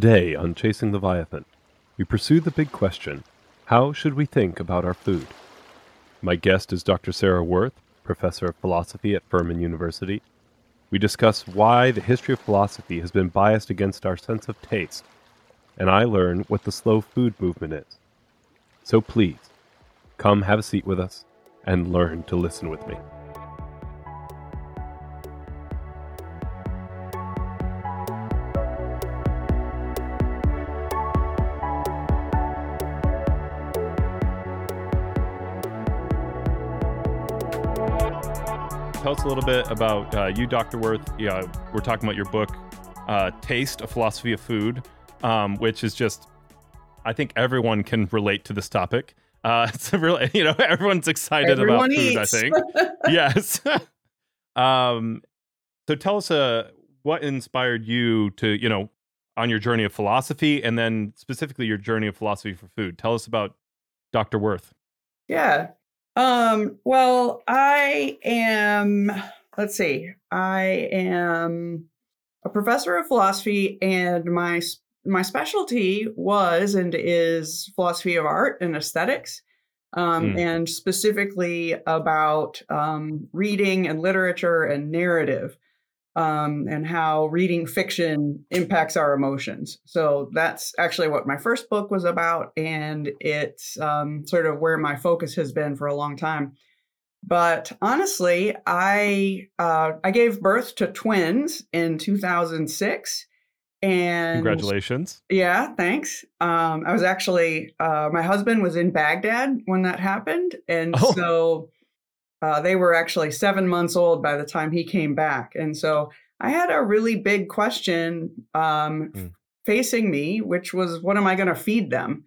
Today on Chasing Leviathan, we pursue the big question how should we think about our food? My guest is Dr. Sarah Worth, professor of philosophy at Furman University. We discuss why the history of philosophy has been biased against our sense of taste, and I learn what the slow food movement is. So please, come have a seat with us and learn to listen with me. Us a little bit about uh, you, Dr. Worth. Yeah, we're talking about your book, uh, Taste, A Philosophy of Food, um, which is just, I think everyone can relate to this topic. Uh, it's a real, you know, everyone's excited Everyone about food, I think. yes. um, so tell us uh, what inspired you to, you know, on your journey of philosophy and then specifically your journey of philosophy for food. Tell us about Dr. Worth. yeah. Um, well, I am, let's see, I am a professor of philosophy, and my my specialty was and is philosophy of art and aesthetics, um, Mm. and specifically about um, reading and literature and narrative, um, and how reading fiction impacts our emotions. So that's actually what my first book was about, and it's um, sort of where my focus has been for a long time. But honestly, I uh, I gave birth to twins in 2006, and Congratulations. yeah, thanks. Um, I was actually uh, my husband was in Baghdad when that happened, and Oh. so uh, they were actually seven months old by the time he came back, and so I had a really big question um, Mm. facing me, which was, what am I going to feed them?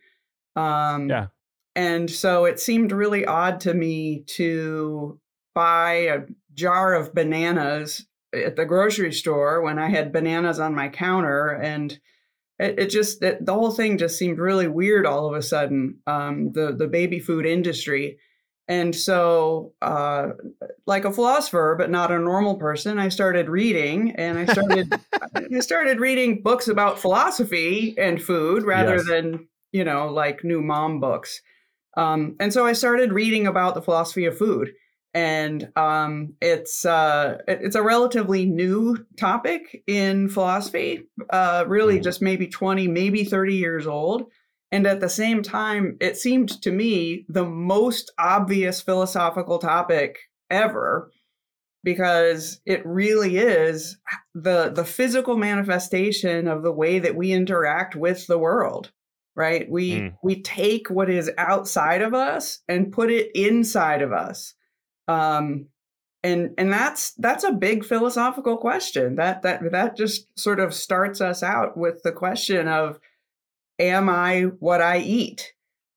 Um, Yeah. and so it seemed really odd to me to buy a jar of bananas at the grocery store when I had bananas on my counter. And it, it just, it, the whole thing just seemed really weird all of a sudden, um, the, the baby food industry. And so, uh, like a philosopher, but not a normal person, I started reading and I started, I started reading books about philosophy and food rather Yes. than, you know, like new mom books. Um, and so I started reading about the philosophy of food, and um, it's uh, it's a relatively new topic in philosophy. Uh, really, Mhm. just maybe twenty, maybe thirty years old. And at the same time, it seemed to me the most obvious philosophical topic ever, because it really is the the physical manifestation of the way that we interact with the world right? We Mm. we take what is outside of us and put it inside of us. Um and and that's that's a big philosophical question. That that that just sort of starts us out with the question of am i what i eat?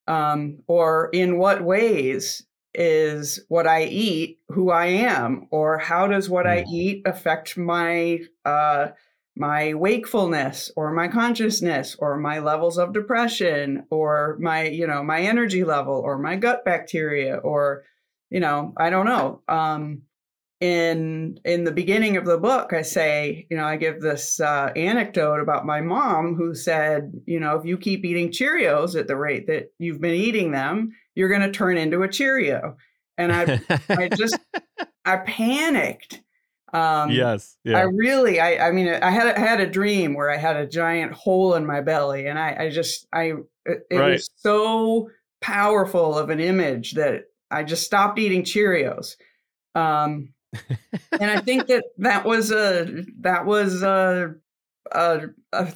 Um or in what ways is what i eat who i am? Or how does what i Mm. eat affect my uh my wakefulness or my consciousness or my levels of depression or my you know my energy level or my gut bacteria or you know i don't know. Um in in the beginning of the book i say you know i give this uh, anecdote about my mom who said you know if you keep eating cheerios at the rate that you've been eating them you're going to turn into a cheerio and i i just i panicked um yes. I really, I, I mean, I had, I had a dream where I had a giant hole in my belly, and I, I just, I, it, it Right. was so powerful of an image that I just stopped eating Cheerios. Um, and I think that that was a, that was a, a, a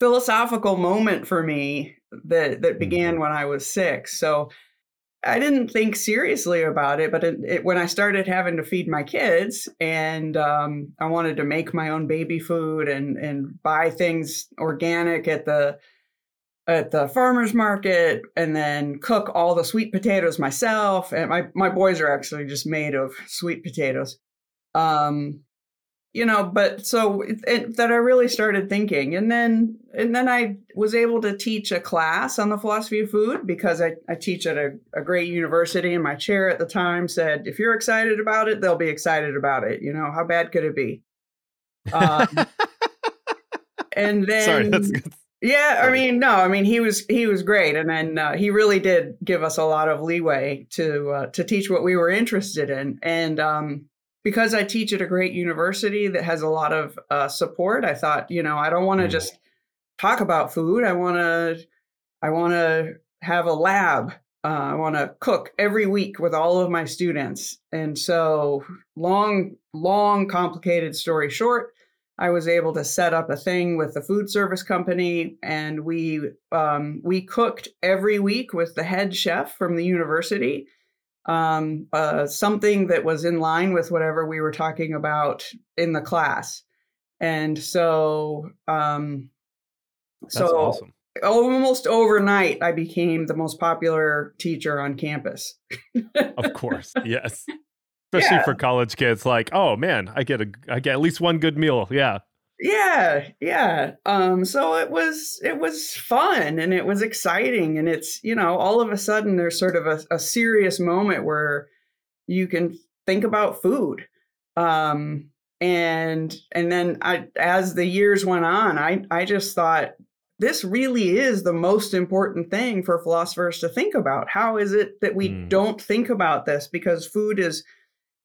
philosophical moment for me that that began when I was six. So I didn't think seriously about it, but it, it, when I started having to feed my kids and um, I wanted to make my own baby food and and buy things organic at the at the farmers market and then cook all the sweet potatoes myself. And my my boys are actually just made of sweet potatoes. Um you know but so it, it, that i really started thinking. And then and then i was able to teach a class on the philosophy of food because i, I teach at a, a great university and my chair at the time said if you're excited about it they'll be excited about it. You know how bad could it be? Um, and then Sorry, that's good. Yeah, I mean, no, I mean he was he was great, and then uh, he really did give us a lot of leeway to uh, to teach what we were interested in, and um, because I teach at a great university that has a lot of uh, support, I thought, you know, I don't want to mm. just talk about food. I want to I want to have a lab. Uh, I want to cook every week with all of my students, and so long, long, complicated story short I was able to set up a thing with the food service company, and we um, we cooked every week with the head chef from the university. Um, uh, something that was in line with whatever we were talking about in the class, and so um, so awesome. almost overnight, I became the most popular teacher on campus. of course, yes especially yeah. for college kids. Like, oh man, I get a, I get at least one good meal. Yeah. Yeah, yeah. Um, so it was it was fun and it was exciting and it's you know all of a sudden there's sort of a, a serious moment where you can think about food. Um, and and then I as the years went on, I I just thought this really is the most important thing for philosophers to think about. How is it that we mm. don't think about this? Because food is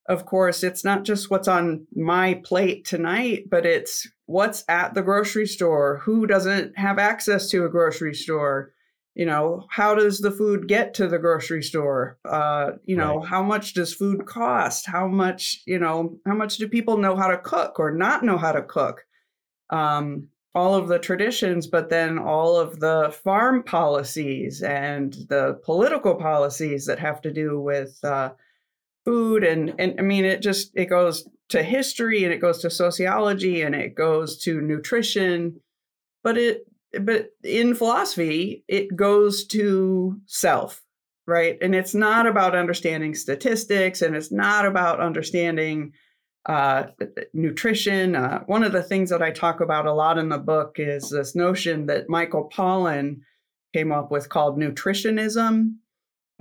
of course, it's not just what's on my plate tonight, but it's what's at the grocery store. Who doesn't have access to a grocery store? You know, how does the food get to the grocery store? Uh, you know, right. how much does food cost? How much, you know, how much do people know how to cook or not know how to cook? Um, all of the traditions, but then all of the farm policies and the political policies that have to do with uh, food and and I mean it just it goes to history and it goes to sociology and it goes to nutrition. But it but in philosophy it goes to self right? And it's not about understanding statistics and it's not about understanding uh, nutrition. Uh, one of the things that i talk about a lot in the book is this notion that michael pollan came up with called nutritionism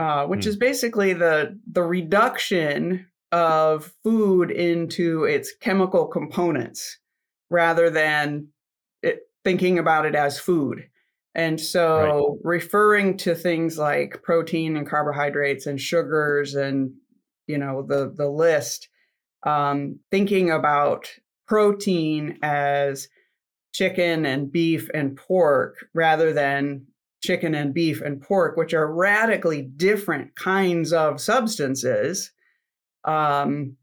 uh, which mm. is basically the the reduction of food into its chemical components rather than it, thinking about it as food. And so right. referring to things like protein and carbohydrates and sugars and you know the the list um, thinking about protein as chicken and beef and pork rather than chicken and beef and pork, which are radically different kinds of substances. Um,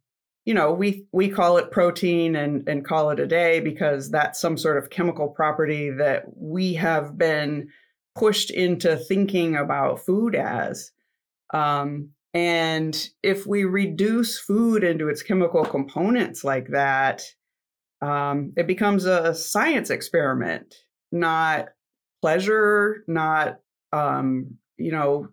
you know, we we call it protein and and call it a day because that's some sort of chemical property that we have been pushed into thinking about food as. Um, and if we reduce food into its chemical components like that, um, it becomes a science experiment, not pleasure, not um, you know,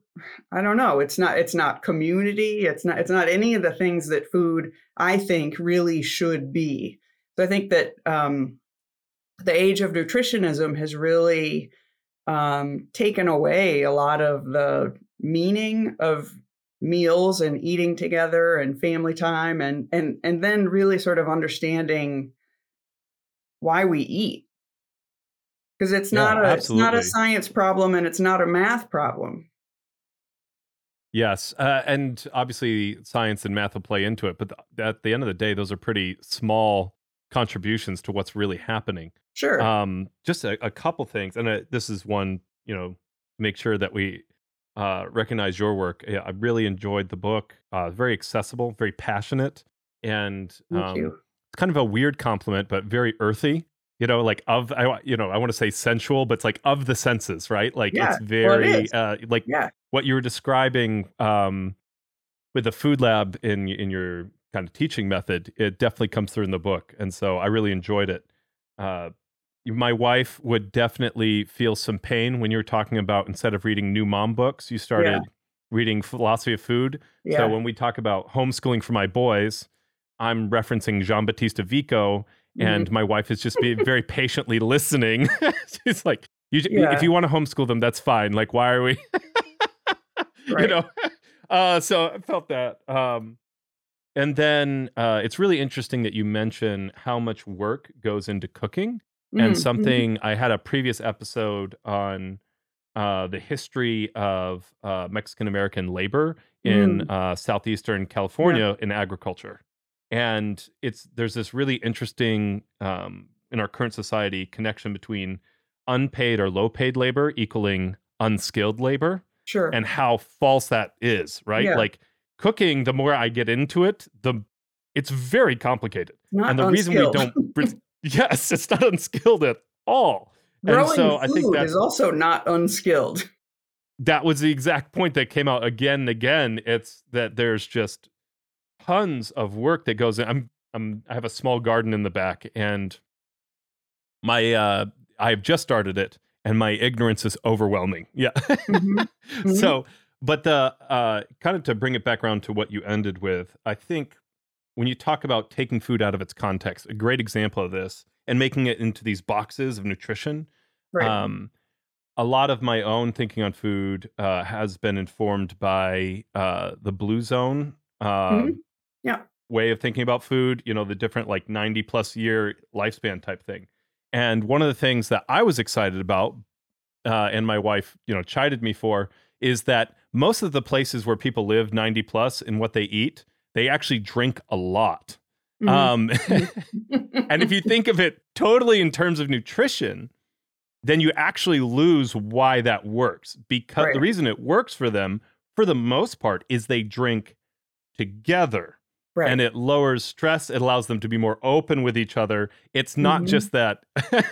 I don't know. It's not it's not community. It's not it's not any of the things that food I think really should be. So I think that um, the age of nutritionism has really um, taken away a lot of the meaning of meals and eating together and family time and and and then really sort of understanding why we eat because it's yeah, not a absolutely. it's not a science problem and it's not a math problem. Yes, uh, and obviously science and math will play into it, but th- at the end of the day, those are pretty small contributions to what's really happening. Sure. Um, just a, a couple things, and uh, this is one, you know, make sure that we uh, recognize your work. I really enjoyed the book. Uh, very accessible, very passionate, and um, it's kind of a weird compliment, but very earthy you know like of i you know i want to say sensual but it's like of the senses right? Like yeah, it's very well, it uh like yeah. what you were describing um with the food lab in in your kind of teaching method it definitely comes through in the book and so i really enjoyed it. Uh my wife would definitely feel some pain when you were talking about instead of reading new mom books you started yeah. reading philosophy of food. So when we talk about homeschooling for my boys i'm referencing giambattista vico Mm-hmm. and my wife is just being very patiently listening. She's like, you, yeah. if you want to homeschool them, that's fine. Like, why are we, right. you know? Uh, so I felt that. Um, and then uh, it's really interesting that you mention how much work goes into cooking. mm-hmm. and something I had a previous episode on uh, the history of uh, Mexican American labor in mm. uh, southeastern California yeah. in agriculture, and it's there's this really interesting um, in our current society connection between unpaid or low paid labor equaling unskilled labor, sure, and how false that is, right? Yeah. Like cooking, the more I get into it, the it's very complicated, not and the unskilled. reason we don't, yes, it's not unskilled at all. Growing and so I think that is also not unskilled. That was the exact point that came out again and again. It's that there's just tons of work that goes in. I'm I'm I have a small garden in the back and my uh I've just started it and my ignorance is overwhelming. Yeah. Mm-hmm. Mm-hmm. so, but the uh kind of to bring it back around to what you ended with, I think when you talk about taking food out of its context, a great example of this and making it into these boxes of nutrition. Right. Um, a lot of my own thinking on food uh, has been informed by uh, the blue zone uh, mm-hmm. Yeah. way of thinking about food, you know, the different like 90 plus year lifespan type thing. And one of the things that I was excited about, uh, and my wife, you know, chided me for, is that most of the places where people live 90 plus in what they eat, they actually drink a lot. Mm-hmm. Um, and if you think of it totally in terms of nutrition, then you actually lose why that works. Because right. the reason it works for them, for the most part, is they drink together. Right. And it lowers stress. It allows them to be more open with each other. It's not mm-hmm. just that. and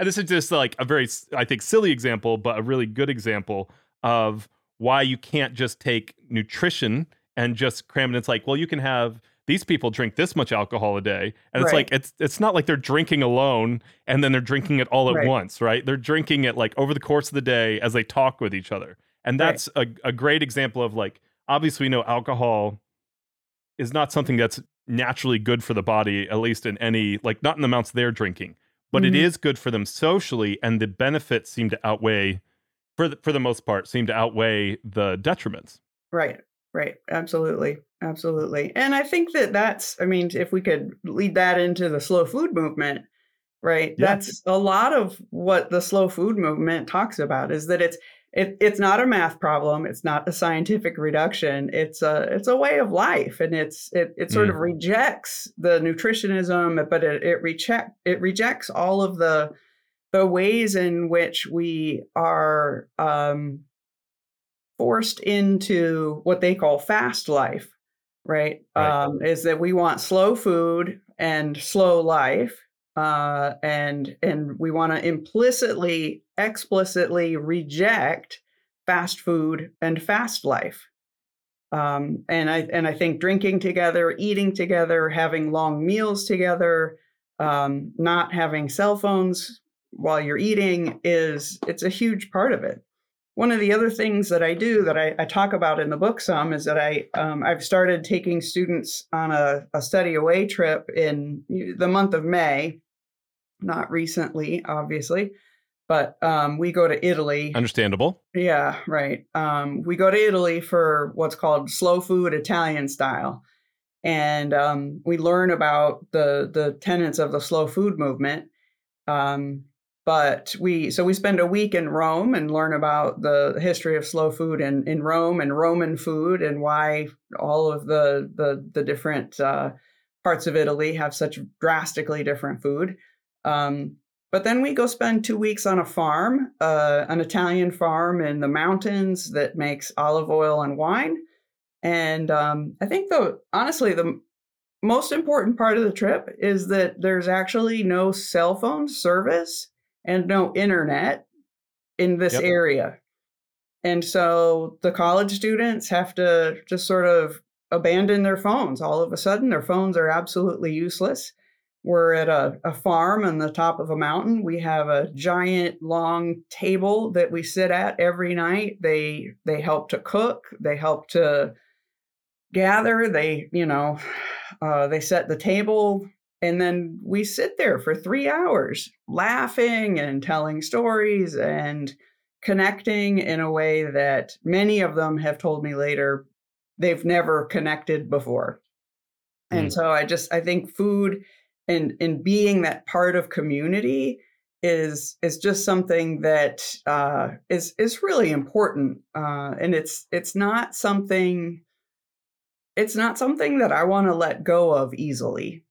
this is just like a very, I think, silly example, but a really good example of why you can't just take nutrition and just cram it. It's like, well, you can have these people drink this much alcohol a day and it's right. like it's it's not like they're drinking alone and then they're drinking it all at right. once right they're drinking it like over the course of the day as they talk with each other and that's right. a, a great example of like obviously we know alcohol is not something that's naturally good for the body at least in any like not in the amounts they're drinking but mm-hmm. it is good for them socially and the benefits seem to outweigh for the, for the most part seem to outweigh the detriments right Right. Absolutely. Absolutely. And I think that that's, I mean, if we could lead that into the slow food movement, right? Yeah. That's a lot of what the slow food movement talks about is that it's, it, it's not a math problem. It's not a scientific reduction. It's a it's a way of life, and it's it it sort mm. of rejects the nutritionism, but it it reject it rejects all of the the ways in which we are um, forced into what they call fast life, right? right. Um, is that we want slow food and slow life, uh, and and we want to implicitly, explicitly reject fast food and fast life. Um, and I and I think drinking together, eating together, having long meals together, um, not having cell phones while you're eating is it's a huge part of it one of the other things that I do that I, I talk about in the book some is that I um, I've started taking students on a, a, study away trip in the month of May, not recently, obviously, but um, we go to Italy. Understandable. Yeah, right. Um, we go to Italy for what's called slow food Italian style, and um, we learn about the the tenets of the slow food movement. Um, but we so we spend a week in Rome and learn about the history of slow food in, in Rome and Roman food and why all of the the, the different uh, parts of Italy have such drastically different food. Um, but then we go spend two weeks on a farm, uh, an Italian farm in the mountains that makes olive oil and wine. And um, I think the honestly the most important part of the trip is that there's actually no cell phone service and no internet in this yep. area. And so the college students have to just sort of abandon their phones. All of a sudden, their phones are absolutely useless. We're at a, a farm on the top of a mountain. We have a giant long table that we sit at every night. They they help to cook. They help to gather. They you know uh, they set the table and then we sit there for three hours laughing and telling stories and connecting in a way that many of them have told me later they've never connected before. Mm. And so I just I think food and and being that part of community is is just something that uh, is is really important, uh, and it's it's not something it's not something that I want to let go of easily.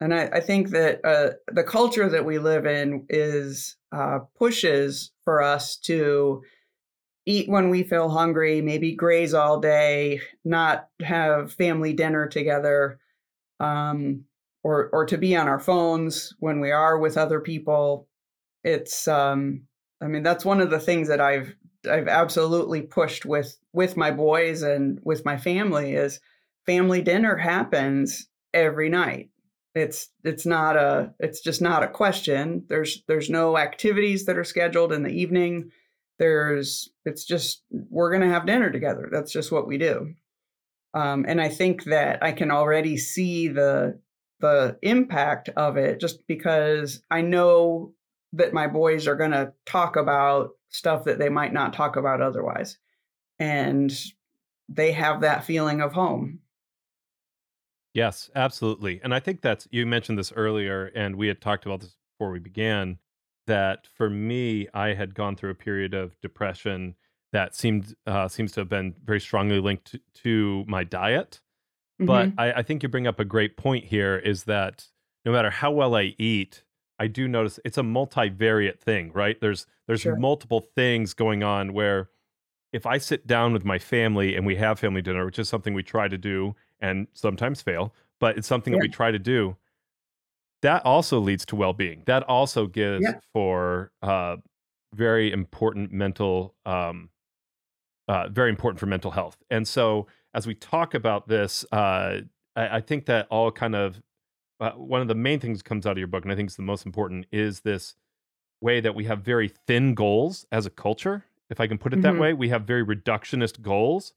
And I, I think that uh, the culture that we live in is uh, pushes for us to eat when we feel hungry, maybe graze all day, not have family dinner together, um, or or to be on our phones when we are with other people. It's um, I mean that's one of the things that I've I've absolutely pushed with with my boys and with my family is family dinner happens every night it's it's not a it's just not a question. There's there's no activities that are scheduled in the evening. There's it's just we're going to have dinner together. That's just what we do. Um, and i think that i can already see the the impact of it just because i know that my boys are going to talk about stuff that they might not talk about otherwise. And they have that feeling of home Yes, absolutely. And I think that's you mentioned this earlier and we had talked about this before we began that for me I had gone through a period of depression that seemed uh, seems to have been very strongly linked to, to my diet. Mm-hmm. But I, I think you bring up a great point here is that no matter how well I eat, I do notice it's a multivariate thing, right? There's there's sure. multiple things going on where if I sit down with my family and we have family dinner, which is something we try to do and sometimes fail, but it's something yeah. that we try to do. That also leads to well-being. That also gives yeah. for uh, very important mental, um, uh, very important for mental health. And so, as we talk about this, uh, I, I, think that all kind of uh, one of the main things that comes out of your book, and I think it's the most important, is this way that we have very thin goals as a culture. If I can put it mm-hmm. that way, we have very reductionist goals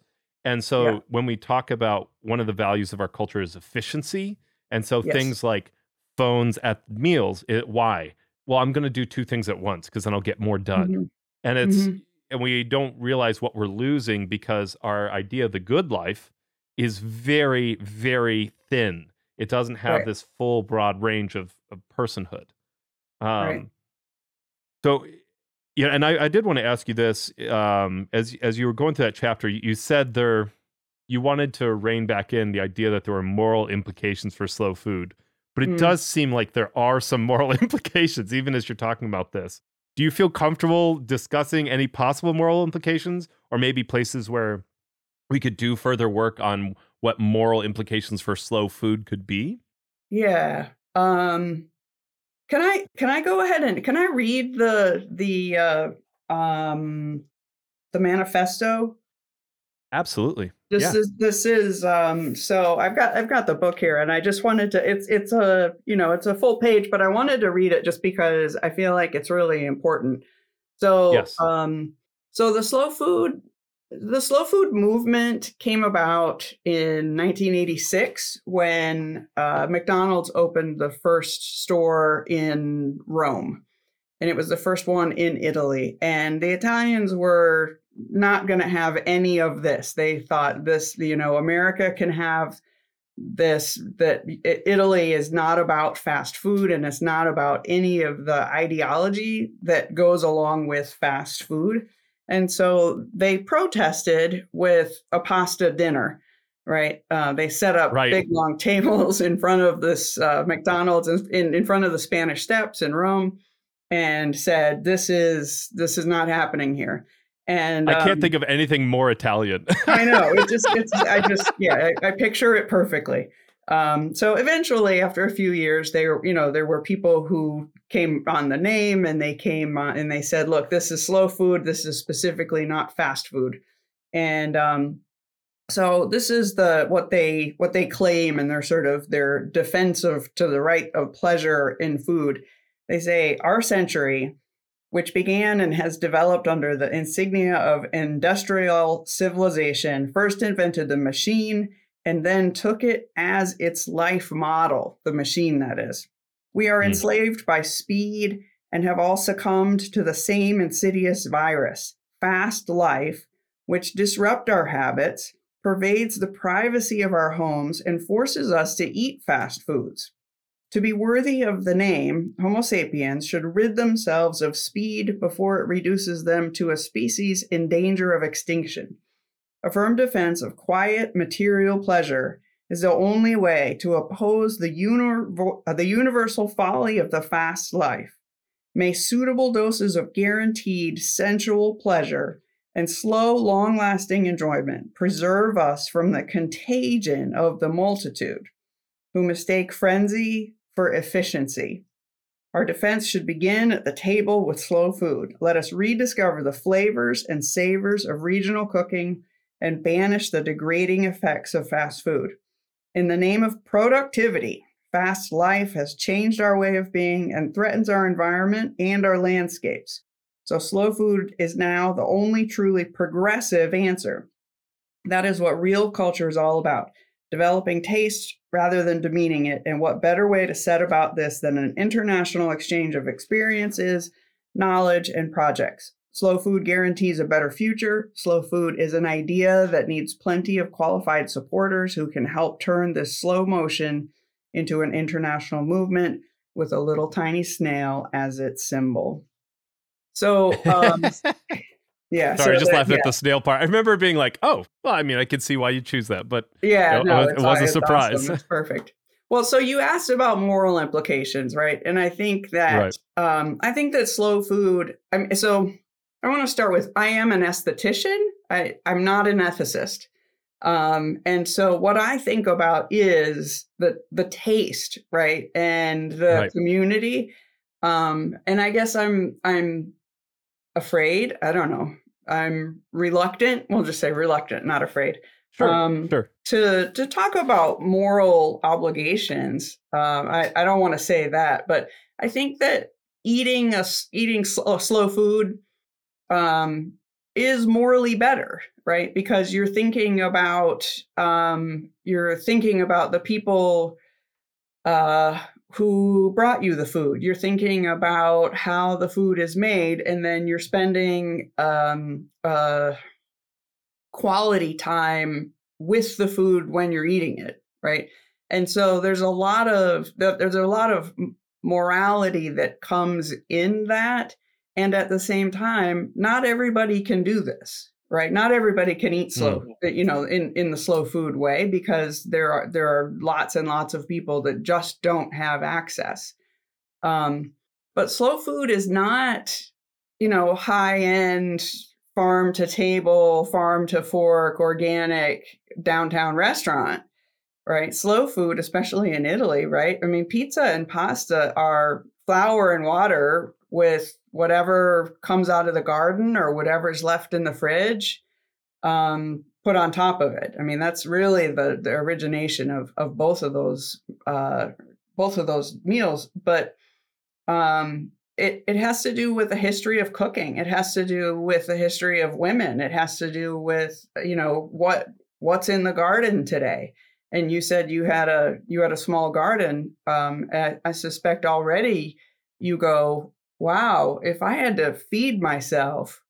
and so yeah. when we talk about one of the values of our culture is efficiency. And so yes. things like phones at meals, it, why? Well, I'm going to do two things at once because then I'll get more done. Mm-hmm. And it's, mm-hmm. and we don't realize what we're losing because our idea of the good life is very, very thin. It doesn't have right. this full, broad range of, of personhood. Um, right. So yeah, and I, I did want to ask you this um, as as you were going through that chapter. You said there you wanted to rein back in the idea that there were moral implications for slow food, but it mm. does seem like there are some moral implications, even as you're talking about this. Do you feel comfortable discussing any possible moral implications, or maybe places where we could do further work on what moral implications for slow food could be? Yeah. Um, can I can I go ahead and can I read the the uh, um, the manifesto? Absolutely. This yeah. is this is um so I've got I've got the book here and I just wanted to it's it's a you know it's a full page but I wanted to read it just because I feel like it's really important. So yes. um so the slow food the slow food movement came about in 1986 when uh, McDonald's opened the first store in Rome. And it was the first one in Italy. And the Italians were not going to have any of this. They thought this, you know, America can have this, that Italy is not about fast food and it's not about any of the ideology that goes along with fast food and so they protested with a pasta dinner, right? Uh, they set up right. big long tables in front of this uh, McDonald's in, in front of the Spanish Steps in Rome and said, this is this is not happening here. And I can't um, think of anything more Italian. I know. It just, it's, I just, yeah, I, I picture it perfectly. Um, so eventually, after a few years, they were, you know, there were people who came on the name and they came on and they said, look, this is slow food. This is specifically not fast food. And um, so this is the what they what they claim and their sort of their defense of to the right of pleasure in food. They say our century, which began and has developed under the insignia of industrial civilization, first invented the machine and then took it as its life model, the machine that is. We are mm. enslaved by speed and have all succumbed to the same insidious virus, fast life, which disrupt our habits, pervades the privacy of our homes, and forces us to eat fast foods. To be worthy of the name, Homo sapiens should rid themselves of speed before it reduces them to a species in danger of extinction. A firm defense of quiet material pleasure is the only way to oppose the, uh, the universal folly of the fast life. May suitable doses of guaranteed sensual pleasure and slow, long lasting enjoyment preserve us from the contagion of the multitude who mistake frenzy for efficiency. Our defense should begin at the table with slow food. Let us rediscover the flavors and savors of regional cooking and banish the degrading effects of fast food. In the name of productivity, fast life has changed our way of being and threatens our environment and our landscapes. So, slow food is now the only truly progressive answer. That is what real culture is all about developing taste rather than demeaning it. And what better way to set about this than an international exchange of experiences, knowledge, and projects? Slow food guarantees a better future. Slow food is an idea that needs plenty of qualified supporters who can help turn this slow motion into an international movement with a little tiny snail as its symbol. So, um, Yeah. Sorry, so I just that, laughed yeah. at the snail part. I remember being like, "Oh, well, I mean, I could see why you choose that," but yeah, you no, know, it, it's was a surprise. Awesome. It's perfect. Well, so you asked about moral implications, right? And I think that Right. um, I think that slow food. I'm, so I want to start with I am an esthetician. I I'm not an ethicist. Um, and so what I think about is the the taste, right, and the Right. community. Um, and I guess I'm I'm afraid. I don't know. I'm reluctant. We'll just say reluctant, not afraid. Sure, Um, sure. to to talk about moral obligations um, I, I don't want to say that but i think that eating a eating sl- slow food um, is morally better right? Because you're thinking about um, you're thinking about the people uh, who brought you the food. You're thinking about how the food is made and then you're spending um, uh, quality time with the food when you're eating it right? And so there's a lot of th- there's a lot of morality that comes in that and at the same time not everybody can do this right not everybody can eat slow uh, you know in in the slow food way because there are there are lots and lots of people that just don't have access um but slow food is not you know high end farm to table, farm to fork, organic downtown restaurant, right? Slow food, especially in Italy, right? I mean, pizza and pasta are flour and water with whatever comes out of the garden or whatever's left in the fridge um, put on top of it. I mean, that's really the, the origination of, of both of those uh, both of those meals. But um, it, it has to do with the history of cooking it has to do with the history of women it has to do with you know what what's in the garden today and you said you had a you had a small garden um, I, I suspect already you go wow if i had to feed myself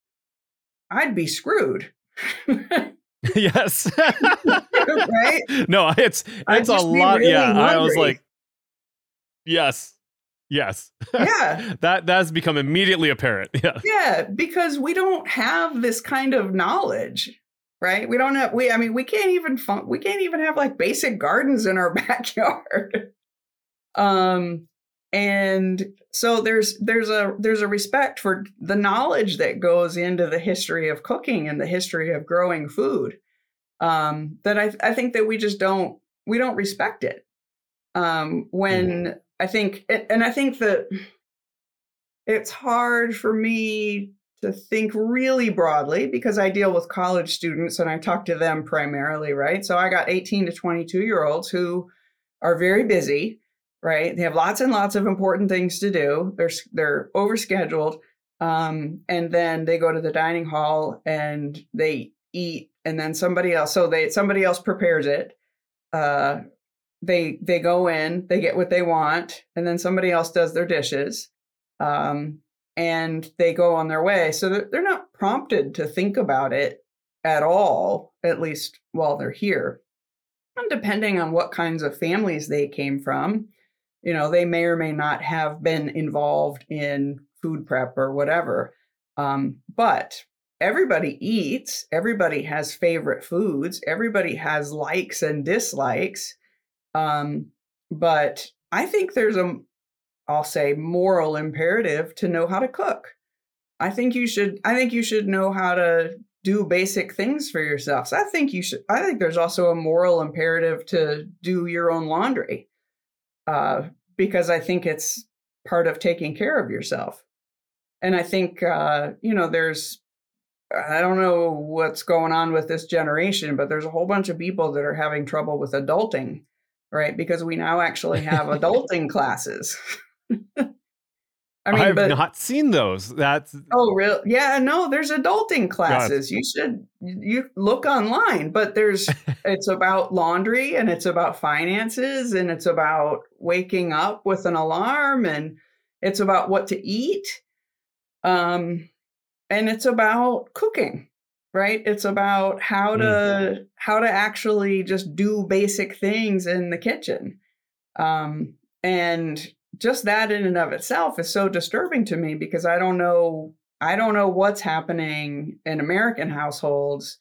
i'd be screwed yes. right No, it's it's a lot. really yeah, I was like, yes, yes. yeah that that's become immediately apparent. Yeah. Yeah, because we don't have this kind of knowledge, right? We don't have we I mean we can't even fun, we can't even have like basic gardens in our backyard. um and so there's there's a there's a respect for the knowledge that goes into the history of cooking and the history of growing food. Um that I I think that we just don't we don't respect it. Um when I think and I think that it's hard for me to think really broadly because I deal with college students and I talk to them primarily, right? So I got 18 to 22 year olds who are very busy, right? They have lots and lots of important things to do. They're they're overscheduled, um, and then they go to the dining hall and they eat, and then somebody else. So they somebody else prepares it. Uh, they they go in, they get what they want, and then somebody else does their dishes um, and they go on their way. So they're, they're not prompted to think about it at all, at least while they're here. And depending on what kinds of families they came from, You know, they may or may not have been involved in food prep or whatever. Um, but everybody eats, everybody has favorite foods, everybody has likes and dislikes. Um, but I think there's a, I'll say, moral imperative to know how to cook. I think you should, I think you should know how to do basic things for yourself. So I think you should, I think there's also a moral imperative to do your own laundry uh, because I think it's part of taking care of yourself. And I think, uh, you know, there's I don't know what's going on with this generation, but there's a whole bunch of people that are having trouble with adulting, right? Because we now actually have adulting classes. I mean, I've but, not seen those. That's oh, real? Yeah, no, there's adulting classes. God. You should you look online, but there's it's about laundry and it's about finances and it's about waking up with an alarm and it's about what to eat. Um, and it's about cooking right it's about how to mm-hmm. how to actually just do basic things in the kitchen um, and just that in and of itself is so disturbing to me because i don't know i don't know what's happening in american households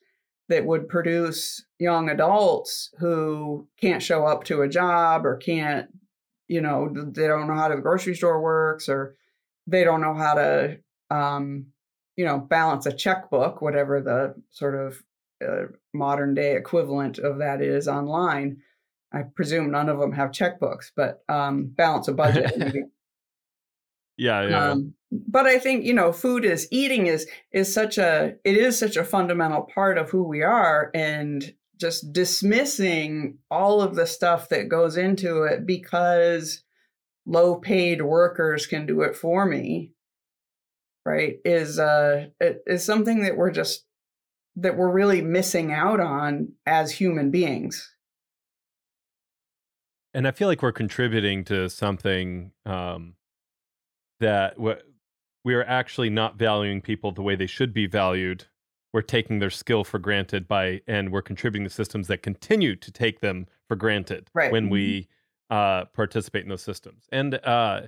that would produce young adults who can't show up to a job or can't you know they don't know how the grocery store works or they don't know how to um, you know, balance a checkbook, whatever the sort of uh, modern day equivalent of that is online. I presume none of them have checkbooks, but um, balance a budget. yeah, yeah. Um, but I think you know, food is eating is is such a it is such a fundamental part of who we are, and just dismissing all of the stuff that goes into it because low paid workers can do it for me right is uh is something that we're just that we're really missing out on as human beings and i feel like we're contributing to something um that we are actually not valuing people the way they should be valued we're taking their skill for granted by and we're contributing to systems that continue to take them for granted right. when we mm-hmm. uh, participate in those systems and uh,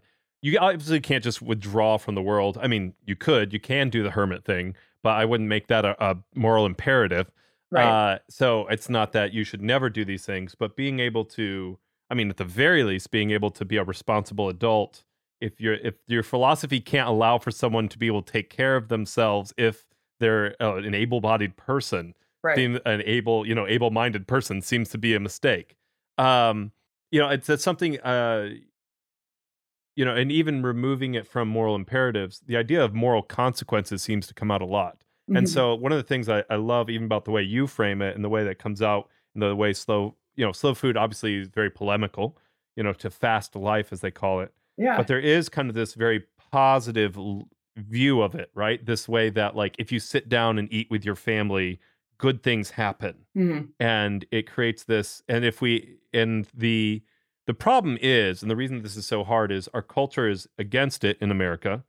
you obviously can't just withdraw from the world. I mean, you could, you can do the hermit thing, but I wouldn't make that a, a moral imperative. Right. Uh, so it's not that you should never do these things, but being able to, I mean, at the very least, being able to be a responsible adult. If your if your philosophy can't allow for someone to be able to take care of themselves, if they're uh, an able-bodied person, right. being an able, you know, able-minded person seems to be a mistake. Um, you know, it's, it's something. Uh, you know, and even removing it from moral imperatives, the idea of moral consequences seems to come out a lot. Mm-hmm. And so one of the things I, I love even about the way you frame it and the way that comes out and the way slow, you know, slow food obviously is very polemical, you know, to fast life as they call it. Yeah. But there is kind of this very positive l- view of it, right? This way that like if you sit down and eat with your family, good things happen. Mm-hmm. And it creates this and if we and the the problem is, and the reason this is so hard is our culture is against it in America.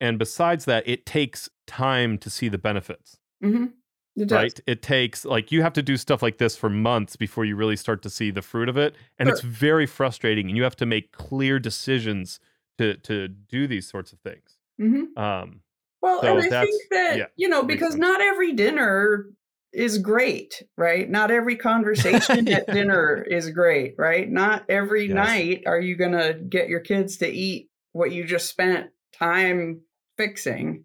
And besides that, it takes time to see the benefits. Mm-hmm. It right? It takes, like, you have to do stuff like this for months before you really start to see the fruit of it. And sure. it's very frustrating. And you have to make clear decisions to, to do these sorts of things. Mm-hmm. Um, well, so and I think that, yeah, you know, because not every dinner is great, right? Not every conversation at dinner is great, right? Not every yes. night are you going to get your kids to eat what you just spent time fixing,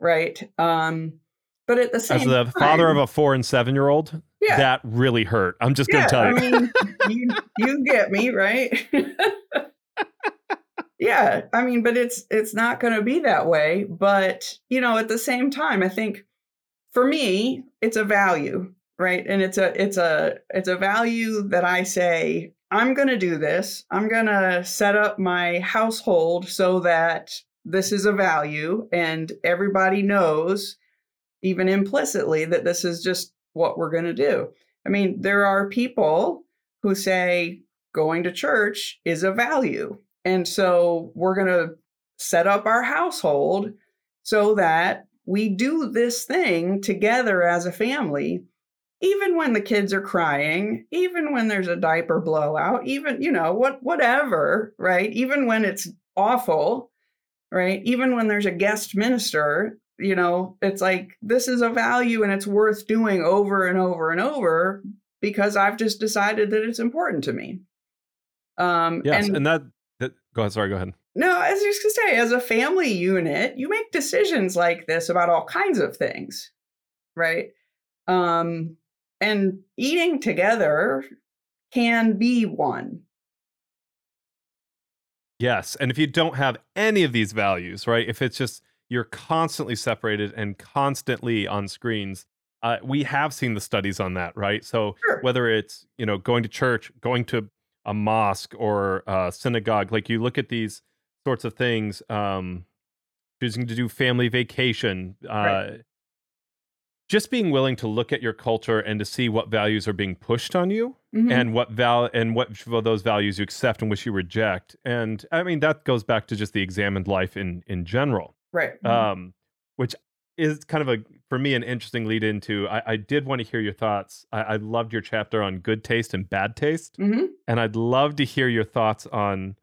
right? Um, but at the same as the time, father of a four and seven year old, yeah. that really hurt. I'm just gonna tell you. I mean, you. You get me, right? yeah, I mean, but it's it's not going to be that way. But you know, at the same time, I think for me, it's a value, right? And it's a it's a it's a value that I say I'm going to do this. I'm going to set up my household so that this is a value and everybody knows even implicitly that this is just what we're going to do. I mean, there are people who say going to church is a value. And so we're going to set up our household so that we do this thing together as a family, even when the kids are crying, even when there's a diaper blowout, even, you know, what whatever, right? Even when it's awful, right? Even when there's a guest minister, you know, it's like this is a value and it's worth doing over and over and over because I've just decided that it's important to me. Um, yes, and, and that, that go ahead. Sorry, go ahead. No, as you to say, as a family unit, you make decisions like this about all kinds of things, right? Um, and eating together can be one. Yes, and if you don't have any of these values, right? If it's just you're constantly separated and constantly on screens, uh, we have seen the studies on that, right? So sure. whether it's you know going to church, going to a mosque or a synagogue, like you look at these sorts of things, um, choosing to do family vacation, uh, right just being willing to look at your culture and to see what values are being pushed on you mm-hmm. and what val and what those values you accept and which you reject and i mean that goes back to just the examined life in in general right mm-hmm. um which is kind of a for me an interesting lead into i, I did want to hear your thoughts I, I loved your chapter on good taste and bad taste mm-hmm. and i'd love to hear your thoughts on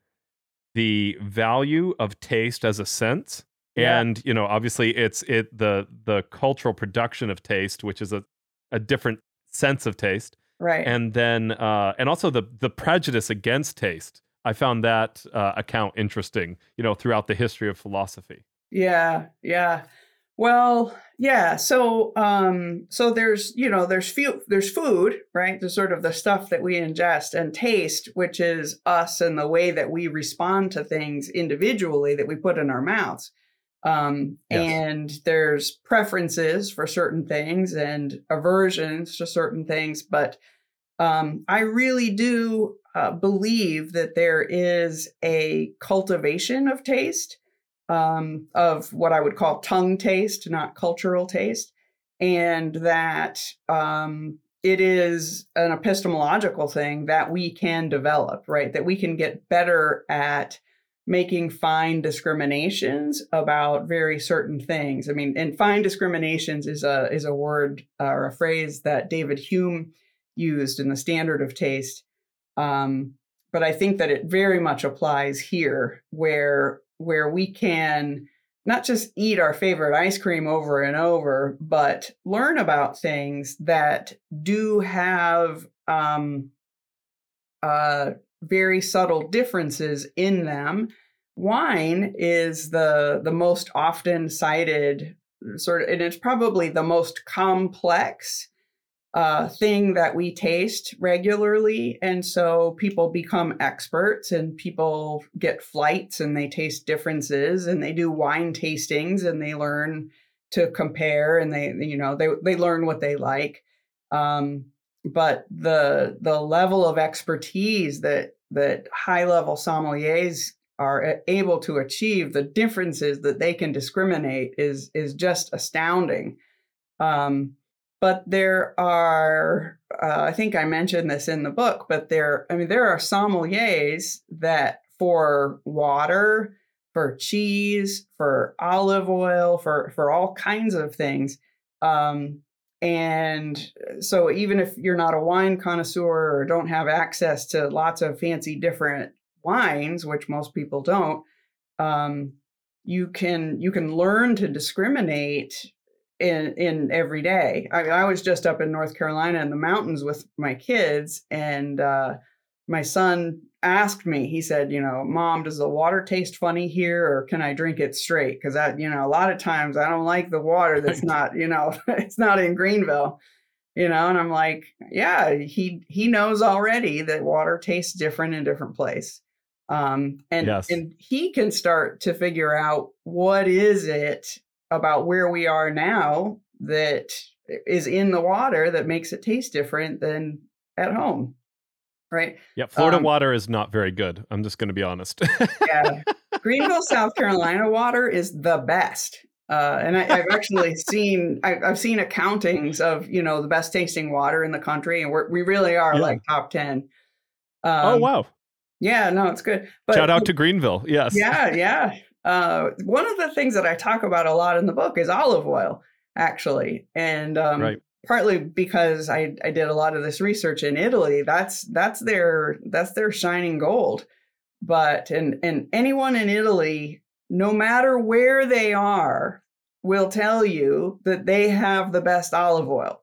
the value of taste as a sense yeah. and you know obviously it's it the the cultural production of taste which is a, a different sense of taste right and then uh and also the the prejudice against taste i found that uh, account interesting you know throughout the history of philosophy yeah yeah well yeah so um so there's you know there's few there's food right the sort of the stuff that we ingest and taste which is us and the way that we respond to things individually that we put in our mouths um, yes. And there's preferences for certain things and aversions to certain things. But um, I really do uh, believe that there is a cultivation of taste, um, of what I would call tongue taste, not cultural taste. And that um, it is an epistemological thing that we can develop, right? That we can get better at making fine discriminations about very certain things. I mean, and fine discriminations is a is a word uh, or a phrase that David Hume used in the Standard of Taste. Um, but I think that it very much applies here, where where we can not just eat our favorite ice cream over and over, but learn about things that do have um, uh, very subtle differences in them. Wine is the the most often cited sort of, and it's probably the most complex uh, thing that we taste regularly. And so people become experts and people get flights and they taste differences and they do wine tastings and they learn to compare and they, you know, they, they learn what they like. Um, but the the level of expertise that that high level sommeliers are able to achieve the differences that they can discriminate is is just astounding um, but there are uh, i think i mentioned this in the book but there i mean there are sommeliers that for water for cheese for olive oil for for all kinds of things um, and so, even if you're not a wine connoisseur or don't have access to lots of fancy different wines, which most people don't, um, you can you can learn to discriminate in in every day. I, mean, I was just up in North Carolina in the mountains with my kids, and uh, my son asked me, he said, you know, mom, does the water taste funny here or can I drink it straight? Because that, you know, a lot of times I don't like the water that's not, you know, it's not in Greenville, you know, and I'm like, yeah, he he knows already that water tastes different in different place. Um, and yes. and he can start to figure out what is it about where we are now that is in the water that makes it taste different than at home right? Yeah, Florida um, water is not very good. I'm just going to be honest. yeah, Greenville, South Carolina water is the best. Uh, and I, have actually seen I, have seen accountings of you know the best tasting water in the country, and we're, we really are yeah. like top ten. Oh, um, oh wow! Yeah, no, it's good. But, Shout out to Greenville. Yes. Yeah, yeah. Uh, one of the things that I talk about a lot in the book is olive oil, actually, and um, right. partly because I, I did a lot of this research in Italy. That's that's their that's their shining gold. But and and anyone in Italy, no matter where they are, will tell you that they have the best olive oil.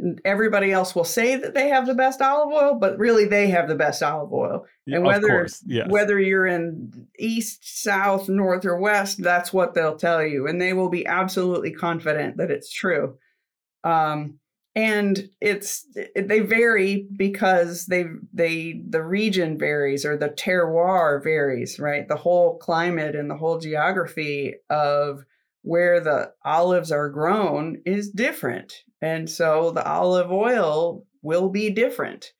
And everybody else will say that they have the best olive oil, but really they have the best olive oil. And whether yes. whether you're in east, south, north, or west, that's what they'll tell you, and they will be absolutely confident that it's true. Um, and it's they vary because they they the region varies or the terroir varies, right? The whole climate and the whole geography of where the olives are grown is different. And so the olive oil will be different.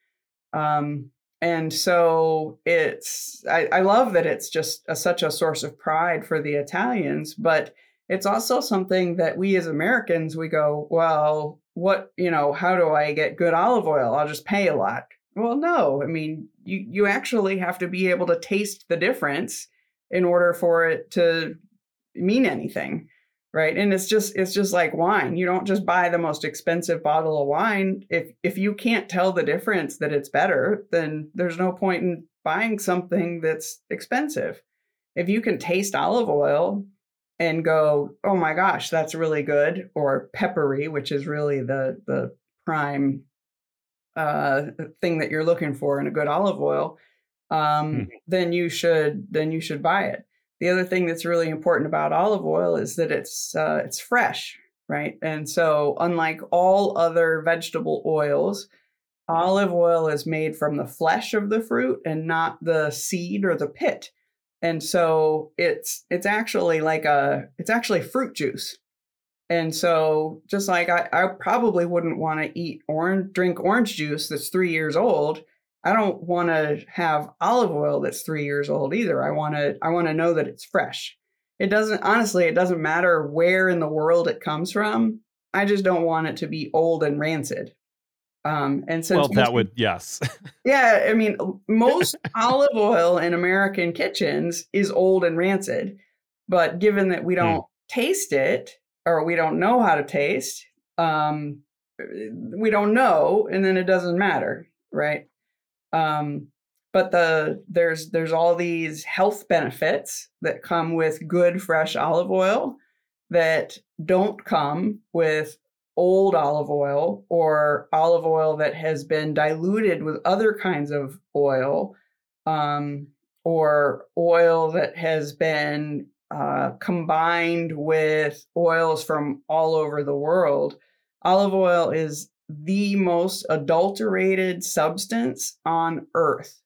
Um, and so it's, I, I love that it's just a, such a source of pride for the Italians, but it's also something that we as Americans, we go, well, what, you know, how do I get good olive oil? I'll just pay a lot. Well, no, I mean, you, you actually have to be able to taste the difference in order for it to mean anything right? And it's just it's just like wine. You don't just buy the most expensive bottle of wine. If if you can't tell the difference that it's better then there's no point in buying something that's expensive. If you can taste olive oil and go oh my gosh that's really good or peppery which is really the the prime uh thing that you're looking for in a good olive oil um hmm. then you should then you should buy it the other thing that's really important about olive oil is that it's uh, it's fresh, right? And so, unlike all other vegetable oils, olive oil is made from the flesh of the fruit and not the seed or the pit. And so it's it's actually like a it's actually fruit juice. And so just like I, I probably wouldn't want to eat orange drink orange juice that's three years old I don't want to have olive oil that's three years old either. I want to I want to know that it's fresh. It doesn't honestly, it doesn't matter where in the world it comes from. I just don't want it to be old and rancid. Um, and since well, that would yes, yeah. I mean, most olive oil in American kitchens is old and rancid. But given that we hmm. don't taste it or we don't know how to taste, um, we don't know, and then it doesn't matter, right? Um, but the there's there's all these health benefits that come with good fresh olive oil that don't come with old olive oil or olive oil that has been diluted with other kinds of oil um, or oil that has been uh, combined with oils from all over the world. Olive oil is the most adulterated substance on earth.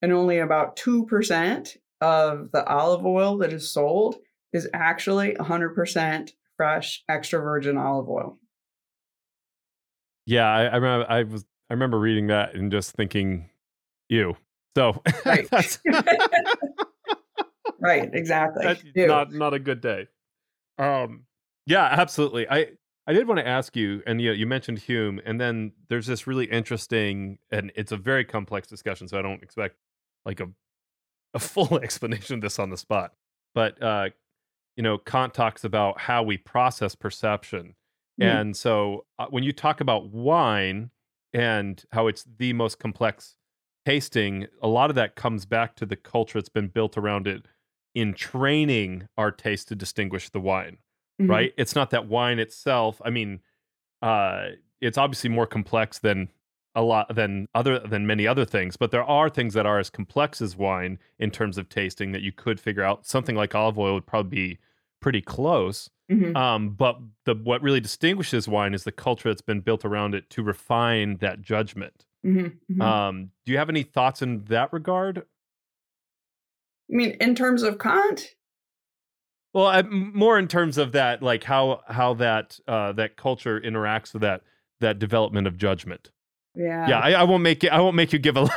And only about 2% of the olive oil that is sold is actually 100% fresh extra virgin olive oil. Yeah, I, I remember I was I remember reading that and just thinking, "You." So right, right, exactly. not not a good day. Um, yeah, absolutely. I I did want to ask you, and you, you mentioned Hume, and then there's this really interesting, and it's a very complex discussion, so I don't expect like a a full explanation of this on the spot. But uh, you know, Kant talks about how we process perception, mm. and so uh, when you talk about wine and how it's the most complex tasting, a lot of that comes back to the culture that's been built around it in training our taste to distinguish the wine mm-hmm. right? It's not that wine itself. I mean, uh, it's obviously more complex than a lot than other than many other things, but there are things that are as complex as wine in terms of tasting that you could figure out. Something like olive oil would probably be pretty close. Mm-hmm. Um, but the what really distinguishes wine is the culture that's been built around it to refine that judgment. Mm-hmm. mm-hmm. Um, do you have any thoughts in that regard? I mean, in terms of Kant, well, I, more in terms of that, like how how that uh, that culture interacts with that that development of judgment. Yeah, yeah. I, I won't make it. I won't make you give a.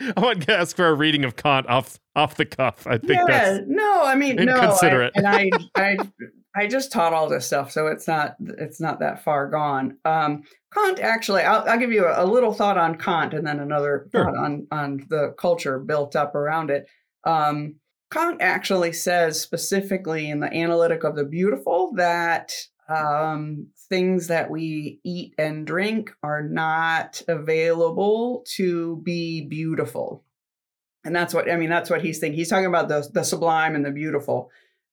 I won't ask for a reading of Kant off off the cuff. I think yeah, that's no. I mean, no. I, and I, I, I just taught all this stuff, so it's not it's not that far gone. Um, Kant actually, I'll, I'll give you a, a, little thought on Kant, and then another sure. thought on on the culture built up around it. Um, Kant actually says specifically in the Analytic of the Beautiful that um, things that we eat and drink are not available to be beautiful. And that's what I mean. That's what he's thinking. He's talking about the the sublime and the beautiful.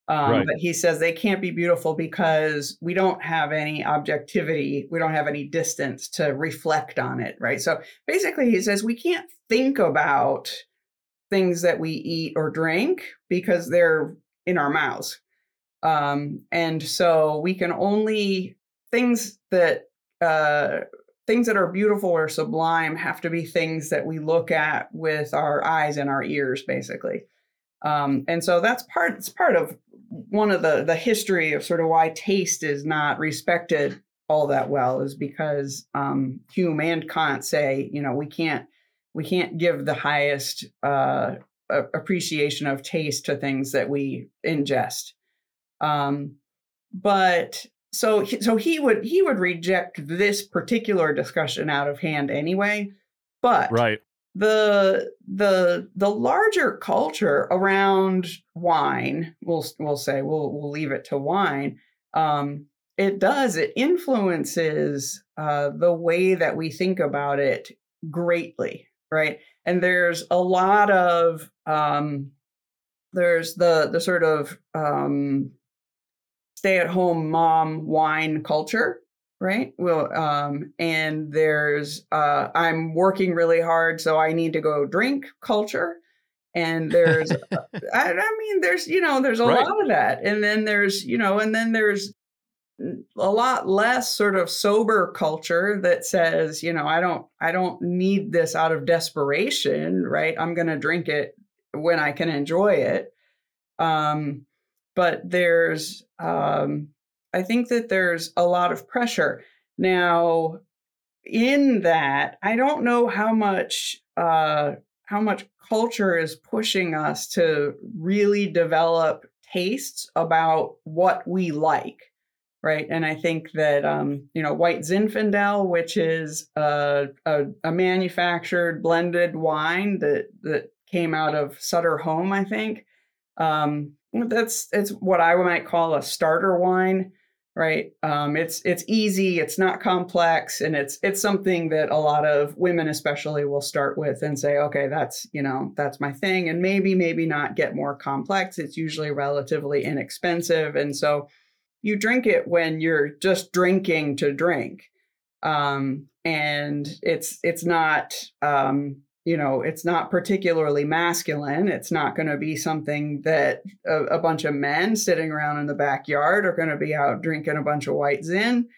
Um, right. But he says they can't be beautiful because we don't have any objectivity. We don't have any distance to reflect on it, right? So basically, he says we can't think about things that we eat or drink because they're in our mouths. Um, and so we can only things that uh, things that are beautiful or sublime have to be things that we look at with our eyes and our ears, basically. Um, and so that's part it's part of one of the the history of sort of why taste is not respected all that well is because um, Hume and Kant say you know we can't we can't give the highest uh, appreciation of taste to things that we ingest um, but so so he would he would reject this particular discussion out of hand anyway. But right the the the larger culture around wine we'll we'll say we'll we'll leave it to wine um it does it influences uh the way that we think about it greatly right? And there's a lot of um there's the the sort of um stay at home mom wine culture right? Well um and there's uh i'm working really hard so i need to go drink culture. And there's uh, I, I, mean there's you know there's a right. lot of that. And then there's you know and then there's a lot less sort of sober culture that says you know i don't i don't need this out of desperation right? I'm going to drink it when i can enjoy it. Um but there's um, I think that there's a lot of pressure. Now. In that, I don't know how much uh, how much culture is pushing us to really develop tastes about what we like, right? And I think that um, you know White Zinfandel, which is a, a, a manufactured blended wine that that came out of Sutter Home, I think. Um, that's it's what I might call a starter wine, right? Um, it's it's easy, it's not complex, and it's it's something that a lot of women, especially, will start with and say, okay, that's you know that's my thing, and maybe maybe not get more complex. It's usually relatively inexpensive, and so you drink it when you're just drinking to drink, um, and it's it's not um, you know, it's not particularly masculine. It's not going to be something that a, a, bunch of men sitting around in the backyard are going to be out drinking a bunch of white zin,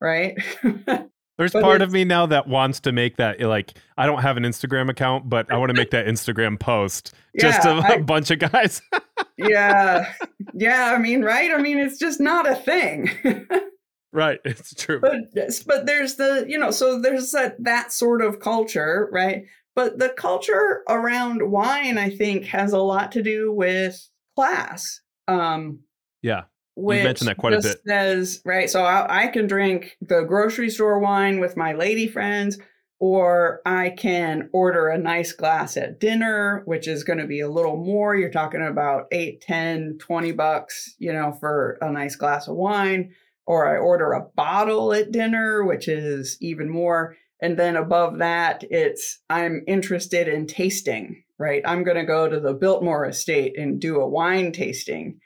right? There's but part of me now that wants to make that like I don't have an Instagram account, but I want to make that Instagram post yeah, just a, I, a bunch of guys. yeah. Yeah, I mean, right? I mean, it's just not a thing. right, it's true. But but there's the, you know, so there's that that sort of culture, right? But the culture around wine, I think, has a lot to do with class. Um, yeah. You mentioned that quite a bit. Says, right. So I, I can drink the grocery store wine with my lady friends, or I can order a nice glass at dinner, which is going to be a little more. You're talking about 8, 10, 20 bucks, you know, for a nice glass of wine. Or I order a bottle at dinner, which is even more. And then above that, it's I'm interested in tasting, right? I'm going to go to the Biltmore estate and do a wine tasting.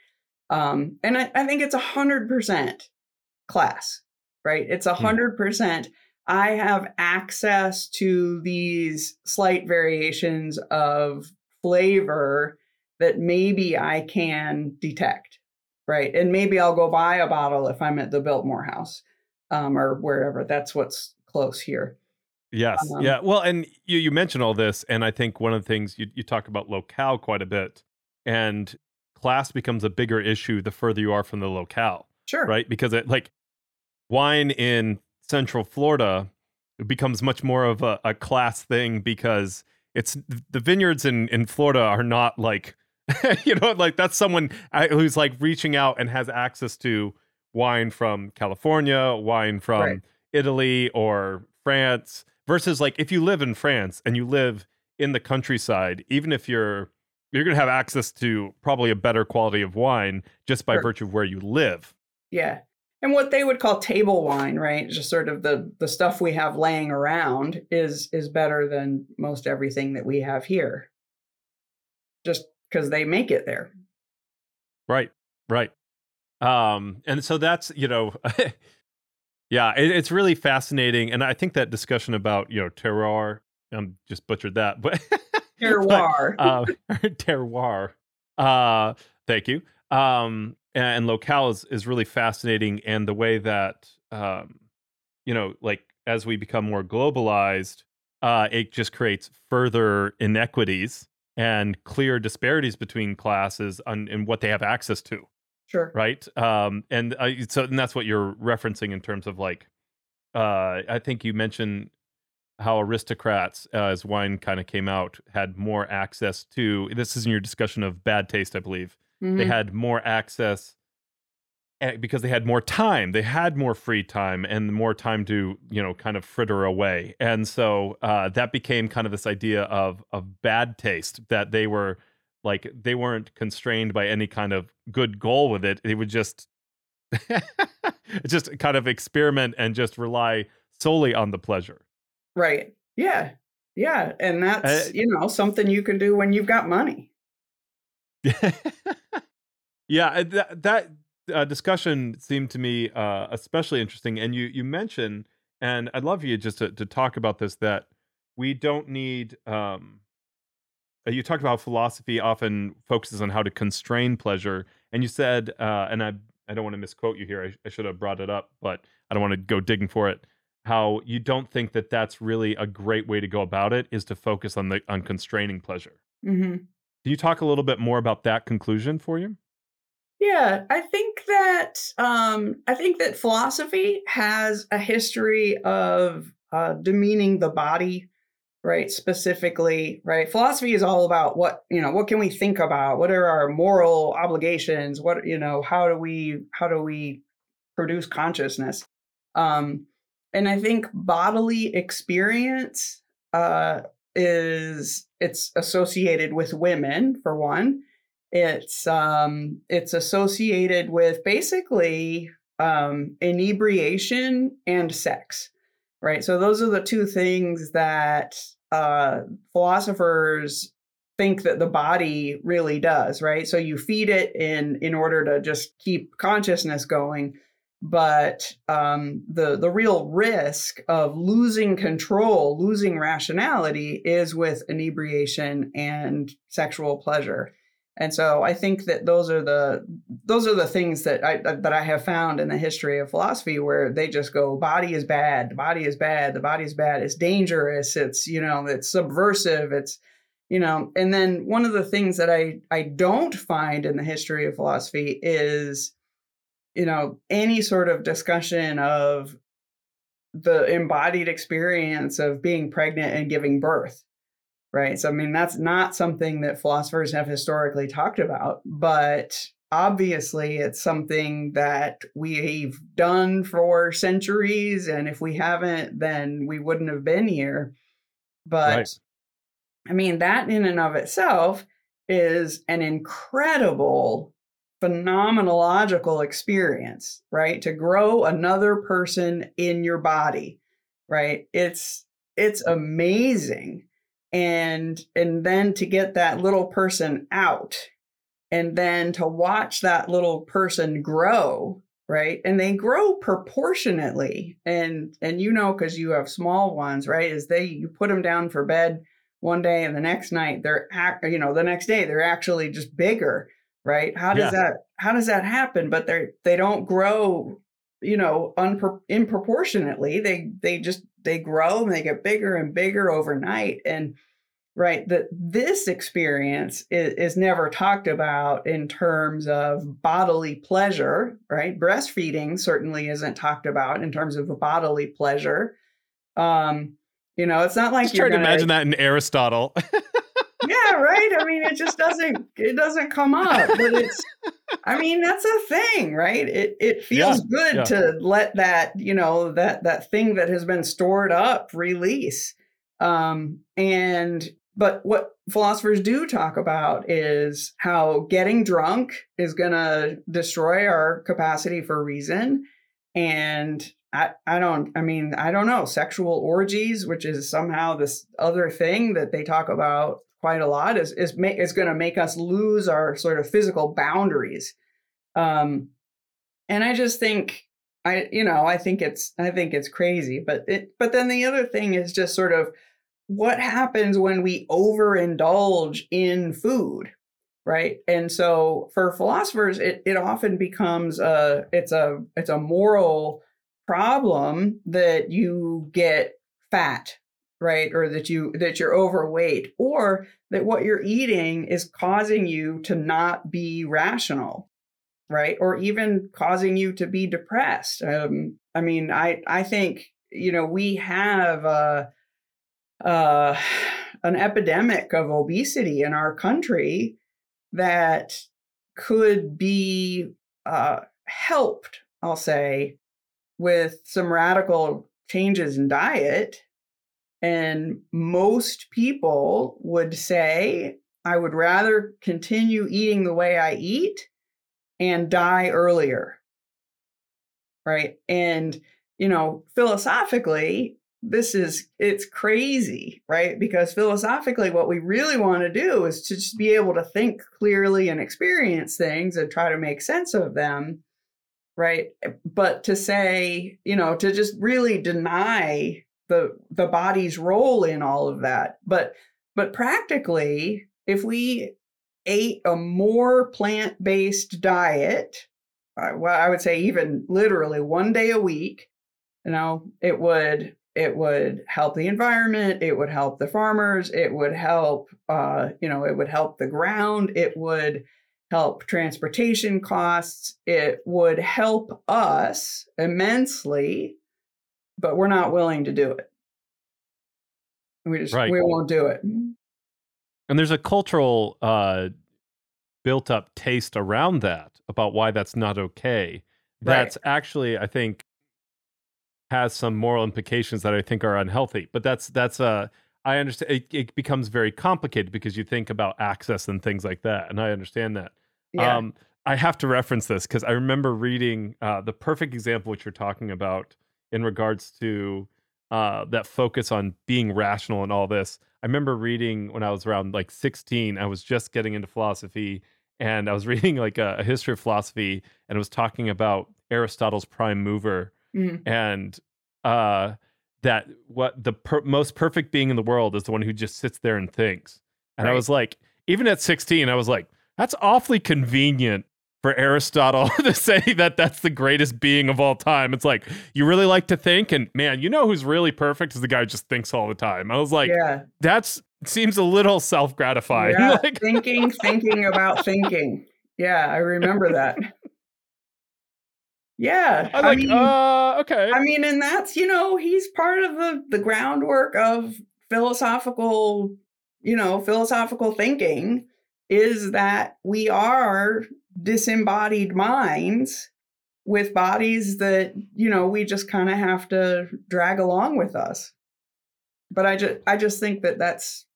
Um, and I, I think it's a 100% class, right? It's a 100%. Hmm. I have access to these slight variations of flavor that maybe I can detect, right? And maybe I'll go buy a bottle if I'm at the Biltmore house um, or wherever. That's what's close here. Yes. Um, yeah. Well, and you you mentioned all this, and I think one of the things you you talk about locale quite a bit, and class becomes a bigger issue the further you are from the locale. Sure. Right, because it like wine in Central Florida it becomes much more of a, a class thing because it's the vineyards in in Florida are not like you know like that's someone uh, who's like reaching out and has access to wine from California, wine from right. Italy or France versus like if you live in France and you live in the countryside, even if you're you're going to have access to probably a better quality of wine just by sure. virtue of where you live. Yeah. And what they would call table wine, right? Just sort of the the stuff we have laying around is is better than most everything that we have here. Just because they make it there. Right. Right. Um, and so that's, you know, yeah, it, it's really fascinating. And I think that discussion about, you know, terroir, um, just butchered that, but terroir, but, uh, terroir. Uh, thank you. Um, and, and locale is, is really fascinating. And the way that, um, you know, like as we become more globalized, uh, it just creates further inequities and clear disparities between classes on in what they have access to. Sure. Right. Um, and uh, so and that's what you're referencing in terms of like, uh, I think you mentioned how aristocrats, uh, as wine kind of came out, had more access to. This is in your discussion of bad taste, I believe. Mm-hmm. They had more access eh, because they had more time. They had more free time and more time to you know kind of fritter away. And so uh, that became kind of this idea of of bad taste that they were like they weren't constrained by any kind of good goal with it. They would just just kind of experiment and just rely solely on the pleasure. Right. Yeah. Yeah. And that's uh, you know something you can do when you've got money yeah that, that uh, discussion seemed to me uh, especially interesting and you you mentioned and i'd love you just to, to talk about this that we don't need um, uh, you talked about philosophy often focuses on how to constrain pleasure, and you said, uh, and I I don't want to misquote you here. I, I should have brought it up, but I don't want to go digging for it. How you don't think that that's really a great way to go about it is to focus on the on constraining pleasure. Mm-hmm. Can you talk a little bit more about that conclusion for you? Yeah, I think that um, I think that philosophy has a history of uh, demeaning the body right specifically right? Philosophy is all about what you know what can we think about? What are our moral obligations? What you know how do we how do we produce consciousness? Um and i think bodily experience uh is it's associated with women for one it's um it's associated with basically um inebriation and sex right? So those are the two things that uh, philosophers think that the body really does right? So you feed it in in order to just keep consciousness going but um, the the real risk of losing control losing rationality is with inebriation and sexual pleasure and so I think that those are the those are the things that I that I have found in the history of philosophy where they just go body is bad, the body is bad, the body is bad, it's dangerous, it's you know, it's subversive, it's you know, and then one of the things that I I don't find in the history of philosophy is you know, any sort of discussion of the embodied experience of being pregnant and giving birth right? So, I mean, that's not something that philosophers have historically talked about, but obviously it's something that we've done for centuries. And if we haven't, then we wouldn't have been here. But. I mean, that in and of itself is an incredible phenomenological experience, right? To grow another person in your body, right? It's it's amazing and and then to get that little person out and then to watch that little person grow right? And they grow proportionately and and you know because you have small ones right? Is they you put them down for bed one day and the next night they're act you know the next day they're actually just bigger right? How does yeah. that how does that happen? But they're they don't grow you know unpro- improportionately. They they just they grow and they get bigger and bigger overnight. And right that this experience is, is, never talked about in terms of bodily pleasure right? Breastfeeding certainly isn't talked about in terms of bodily pleasure. Um you know it's not like just you're trying to imagine that in aristotle right? I mean it just doesn't it doesn't come up but it's i mean that's a thing right? It it feels yeah, good yeah. to let that you know that that thing that has been stored up release. Um and but what philosophers do talk about is how getting drunk is going to destroy our capacity for reason. And I, I don't i mean i don't know sexual orgies which is somehow this other thing that they talk about quite a lot is is, ma- is going to make us lose our sort of physical boundaries. Um and i just think i you know i think it's i think it's crazy but it but then the other thing is just sort of what happens when we overindulge in food right? And so for philosophers it, it often becomes a it's a it's a moral problem that you get fat right or that you that you're overweight or that what you're eating is causing you to not be rational right or even causing you to be depressed um, i mean i i think you know we have uh uh an epidemic of obesity in our country that could be uh, helped, I'll say, with some radical changes in diet. And most people would say, I would rather continue eating the way I eat and die earlier. Right. And, you know, philosophically, this is it's crazy right because philosophically what we really want to do is to just be able to think clearly and experience things and try to make sense of them right but to say you know to just really deny the the body's role in all of that. But but practically if we ate a more plant-based diet uh, well i would say even literally one day a week you know it would it would help the environment it would help the farmers it would help uh, you know it would help the ground it would help transportation costs it would help us immensely but we're not willing to do it we just right. we won't do it and there's a cultural uh, built up taste around that about why that's not okay that's right. actually i think has some moral implications that I think are unhealthy. But that's that's uh I understand it, it becomes very complicated because you think about access and things like that, and I understand that. Yeah. Um, I have to reference this because I remember reading uh, the perfect example which you're talking about in regards to uh, that focus on being rational and all this. I remember reading when I was around like 16. I was just getting into philosophy, and I was reading like a, a history of philosophy, and it was talking about Aristotle's prime mover mm-hmm. and uh, that what the per- most perfect being in the world is the one who just sits there and thinks. And right. I was like, even at 16, I was like, that's awfully convenient for Aristotle to say that that's the greatest being of all time. It's like you really like to think, and man, you know who's really perfect is the guy who just thinks all the time. I was like, yeah, that's seems a little self gratifying. Yeah, like, thinking, thinking about thinking. Yeah, I remember that. Yeah. I like, mean, uh, okay. I mean, and that's, you know, he's part of the the groundwork of philosophical, you know, philosophical thinking is that we are disembodied minds with bodies that, you know, we just kind of have to drag along with us. But I just I just think that that's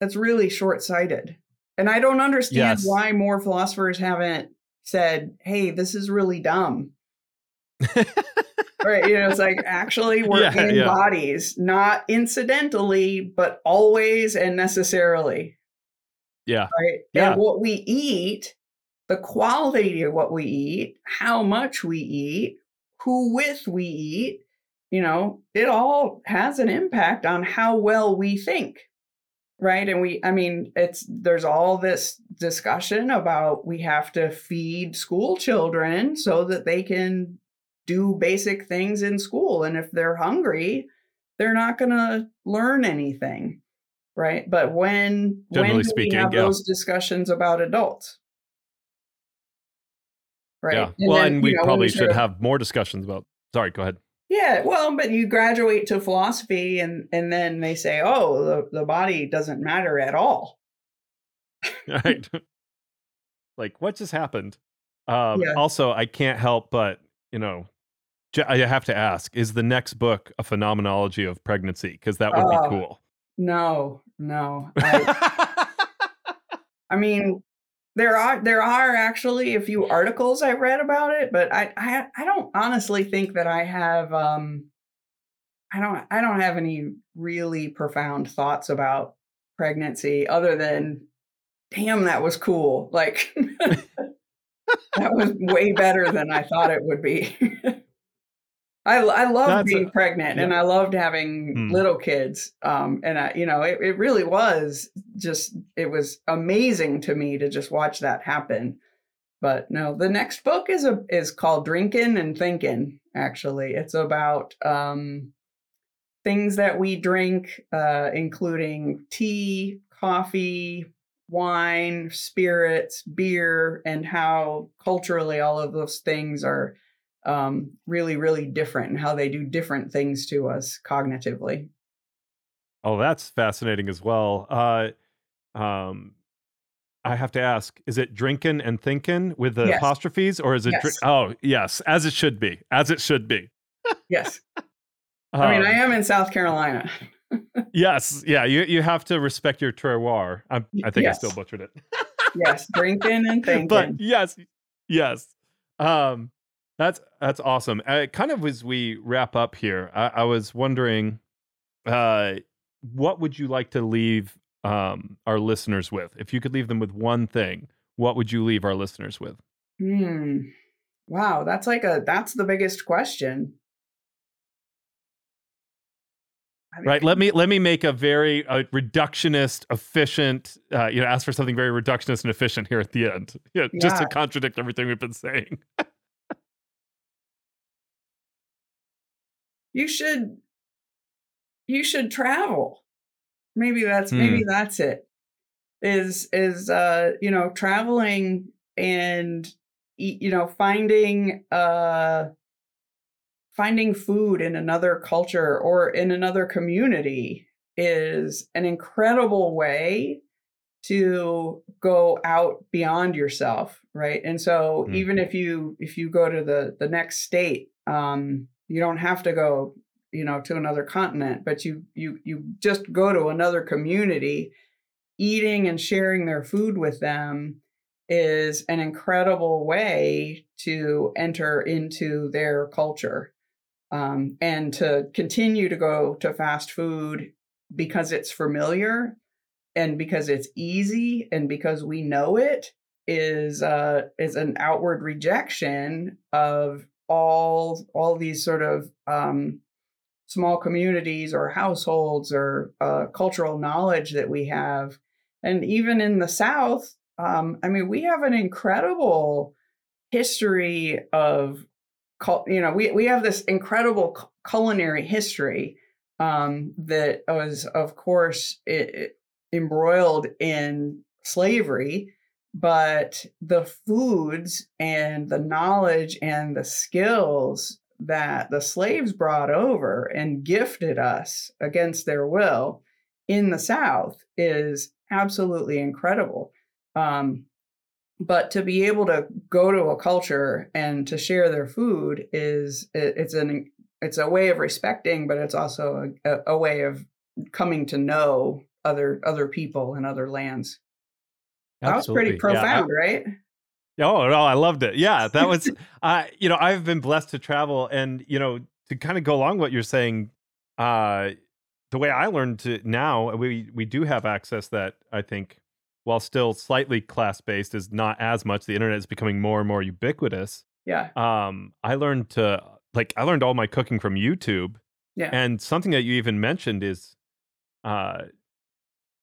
that's really short-sighted. And I don't understand yes. why more philosophers haven't said, "Hey, this is really dumb." right, you know, it's like actually we're yeah, in yeah. bodies, not incidentally, but always and necessarily. Yeah. Right. Yeah. And what we eat, the quality of what we eat, how much we eat, who with we eat, you know, it all has an impact on how well we think right? And we i mean it's there's all this discussion about we have to feed school children so that they can do basic things in school and if they're hungry they're not going to learn anything right? But when Generally when do speaking, we have yeah. those discussions about adults right yeah and well then, and we know, probably should have more discussions about sorry go ahead yeah, well, but you graduate to philosophy and and then they say, "Oh, the, the body doesn't matter at all. right. like what just happened? Um yeah. also I can't help but, you know, I have to ask, is the next book a phenomenology of pregnancy because that would uh, be cool. No, no. I, I mean, there are there are actually a few articles I read about it, but I I, I don't honestly think that I have um I don't I don't have any really profound thoughts about pregnancy other than damn that was cool. Like that was way better than I thought it would be. I I loved being a, pregnant yeah. and I loved having hmm. little kids. Um, and I, you know, it, it really was just it was amazing to me to just watch that happen. But no, the next book is a is called Drinking and Thinking. Actually, it's about um, things that we drink, uh, including tea, coffee, wine, spirits, beer, and how culturally all of those things are um, really, really different and how they do different things to us cognitively. Oh, that's fascinating as well. Uh, um, I have to ask: Is it drinking and thinking with the yes. apostrophes, or is it? Yes. oh, yes, as it should be, as it should be. yes. Um, I mean, I am in South Carolina. yes, yeah. You you have to respect your terroir. I, I think yes. I still butchered it. yes, drinking and thinking. But yes, yes. Um, that's that's awesome. Uh, kind of as we wrap up here, I, I was wondering, uh, what would you like to leave um, our listeners with? If you could leave them with one thing, what would you leave our listeners with? Hmm. Wow, that's like a that's the biggest question. I mean, right. Let me let me make a very uh, reductionist, efficient. Uh, you know, ask for something very reductionist and efficient here at the end, yeah, yeah. just to contradict everything we've been saying. you should you should travel maybe that's mm. maybe that's it is is uh you know traveling and you know finding uh finding food in another culture or in another community is an incredible way to go out beyond yourself right and so mm. even if you if you go to the the next state um you don't have to go you know to another continent but you you you just go to another community. Eating and sharing their food with them is an incredible way to enter into their culture um, and to continue to go to fast food because it's familiar and because it's easy and because we know it is uh, is an outward rejection of all all these sort of um, small communities or households or uh, cultural knowledge that we have, and even in the South, um, I mean, we have an incredible history of, you know, we we have this incredible culinary history um, that was, of course, it, it embroiled in slavery but the foods and the knowledge and the skills that the slaves brought over and gifted us against their will in the South is absolutely incredible. Um, but to be able to go to a culture and to share their food is it's an it's a way of respecting, but it's also a, a way of coming to know other other people and other lands. That was pretty profound, yeah. right? Oh no, I loved it. Yeah, that was. uh, you know, I've been blessed to travel, and you know, to kind of go along what you're saying. Uh, the way I learned to now, we we do have access that I think, while still slightly class based, is not as much. The internet is becoming more and more ubiquitous. Yeah. Um, I learned to like I learned all my cooking from YouTube. Yeah. And something that you even mentioned is, uh,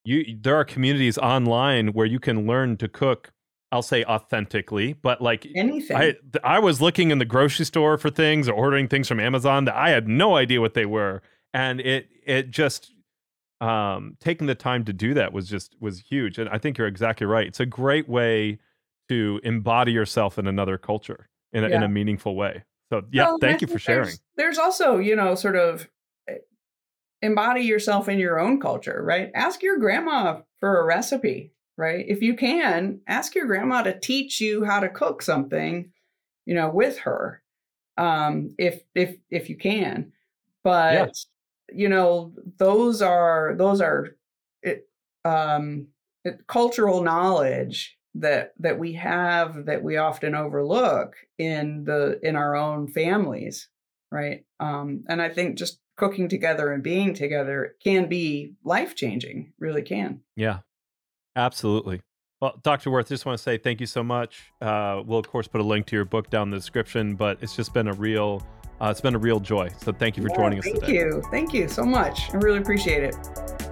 you there are communities online where you can learn to cook I'll say authentically, but like anything. I I was looking in the grocery store for things or ordering things from Amazon that I had no idea what they were, and it it just um, taking the time to do that was just was huge. And I think you're exactly right. It's a great way to embody yourself in another culture in a, yeah. in a meaningful way. So yeah, well, thank you for sharing. There's, there's also you know sort of embody yourself in your own culture, right? Ask your grandma for a recipe, right? If you can, ask your grandma to teach you how to cook something, you know, with her. Um, if if if you can. But you know, those are those are it, um it, cultural knowledge that that we have that we often overlook in the in our own families right? Um and i think just cooking together and being together can be life changing really can. Yeah. Absolutely. Well dr worth just want to say thank you so much. Uh, we'll of course put a link to your book down in the description but it's just been a real uh, it's been a real joy. So thank you for yeah, joining us thank today. you. Thank you so much. I really appreciate it